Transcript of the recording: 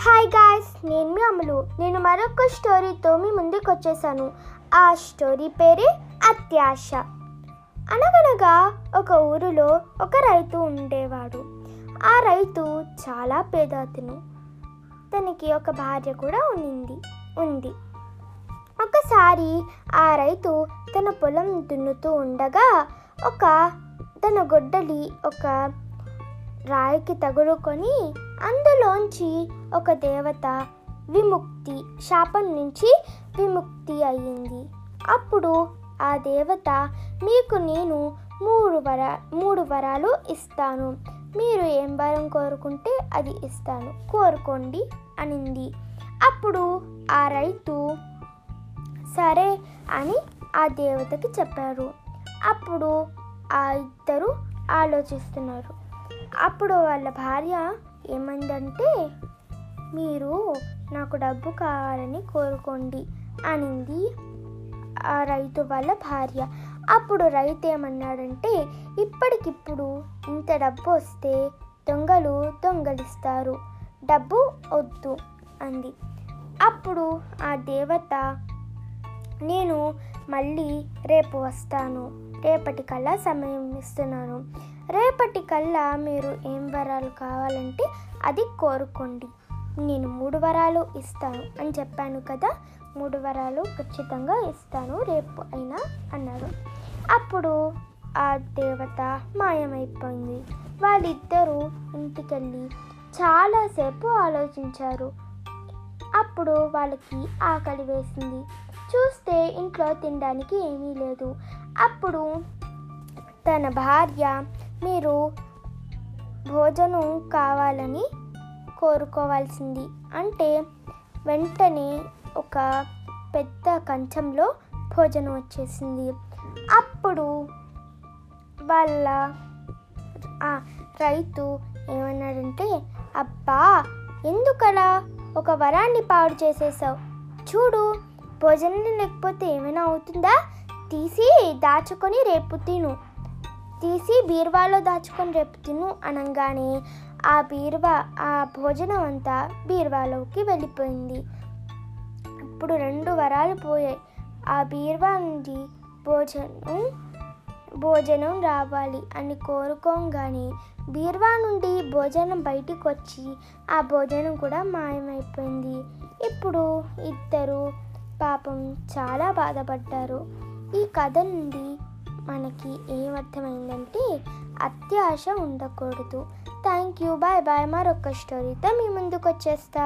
Hi guys నేను మీ అమలు. నేను మరొక స్టోరీతో మీ ముందుకు వచ్చేసాను ఆ స్టోరీ పేరే అత్యాశ. అనగనగా ఒక ఊరిలో ఒక రైతు ఉండేవాడు. ఆ రైతు చాలా పేదతను. తనకి ఒక భార్య కూడా ఉన్నింది ఉంది. ఒకసారి ఆ రైతు తన పొలం దున్నుతూ ఉండగా ఒక తన గొడ్డలి ఒక రాయికి తగులుకొని అందులోంచి ఒక దేవత విముక్తి శాపం నుంచి విముక్తి అయ్యింది. అప్పుడు ఆ దేవత మీకు నేను మూడు వర మూడు వరాలు ఇస్తాను. మీరు ఏం వరం కోరుకుంటే అది ఇస్తాను. కోరుకోండి అనింది. అప్పుడు ఆ రైతు సరే అని ఆ దేవతకి చెప్పారు. అప్పుడు ఆ ఇద్దరు ఆలోచిస్తున్నారు. అప్పుడు వాళ్ళ భార్య ఏమందంటే మీరు నాకు డబ్బు కావాలని కోరుకోండి అనింది ఆ రైతు వాళ్ళ భార్య. అప్పుడు రైతు ఏమన్నాడంటే ఇప్పటికిప్పుడు ఇంత డబ్బు వస్తే దొంగలు దొంగలిస్తారు. డబ్బు వద్దు అంది. అప్పుడు ఆ దేవత నేను మళ్ళీ రేపు వస్తాను. రేపటికల్లా సమయం ఇస్తున్నాను. రేపటికల్లా మీరు ఏం వరాలు కావాలంటే అది కోరుకోండి. నేను మూడు వరాలు ఇస్తాను అని చెప్పాను కదా మూడు వరాలు ఖచ్చితంగా ఇస్తాను రేపు అయినా అన్నాడు. అప్పుడు ఆ దేవత మాయమైపోయింది. వాళ్ళిద్దరూ ఇంటికెళ్ళి చాలాసేపు ఆలోచించారు. అప్పుడు వాళ్ళకి ఆకలి వేసింది. చూస్తే ఇంట్లో తినడానికి ఏమీ లేదు. అప్పుడు తన భార్య మీరు భోజనం కావాలని కోరుకోవాల్సింది. అంటే వెంటనే ఒక పెద్ద కంచంలో భోజనం వచ్చేసింది. అప్పుడు వాళ్ళ ఆ రైతు ఏమన్నాడంటే అబ్బా ఎందుకలా? ఒక వరాన్ని పాడు చేసేసావు. చూడు భోజనం లేకపోతే ఏమైనా అవుతుందా? తీసి దాచుకొని రేపు తిను. తీసి బీరువాలో దాచుకొని రేపు తిను అనగానే ఆ బీరువా ఆ భోజనం అంతా బీరువాలోకి వెళ్ళిపోయింది. ఇప్పుడు రెండు వరాలు పోయాయి. ఆ బీరువా నుండి భోజనం భోజనం రావాలి అని కోరుకోగానే బీరువా నుండి భోజనం బయటికి వచ్చి ఆ భోజనం కూడా మాయమైపోయింది. ఇప్పుడు ఇద్దరు పాపం చాలా బాధపడ్డారు. ఈ కథ నుండి మనకి ఏమర్థమైందంటే అత్యాశ ఉండకూడదు. థ్యాంక్ యూ బాయ్ బాయ్ మరొక స్టోరీతో మీ ముందుకు వచ్చేస్తా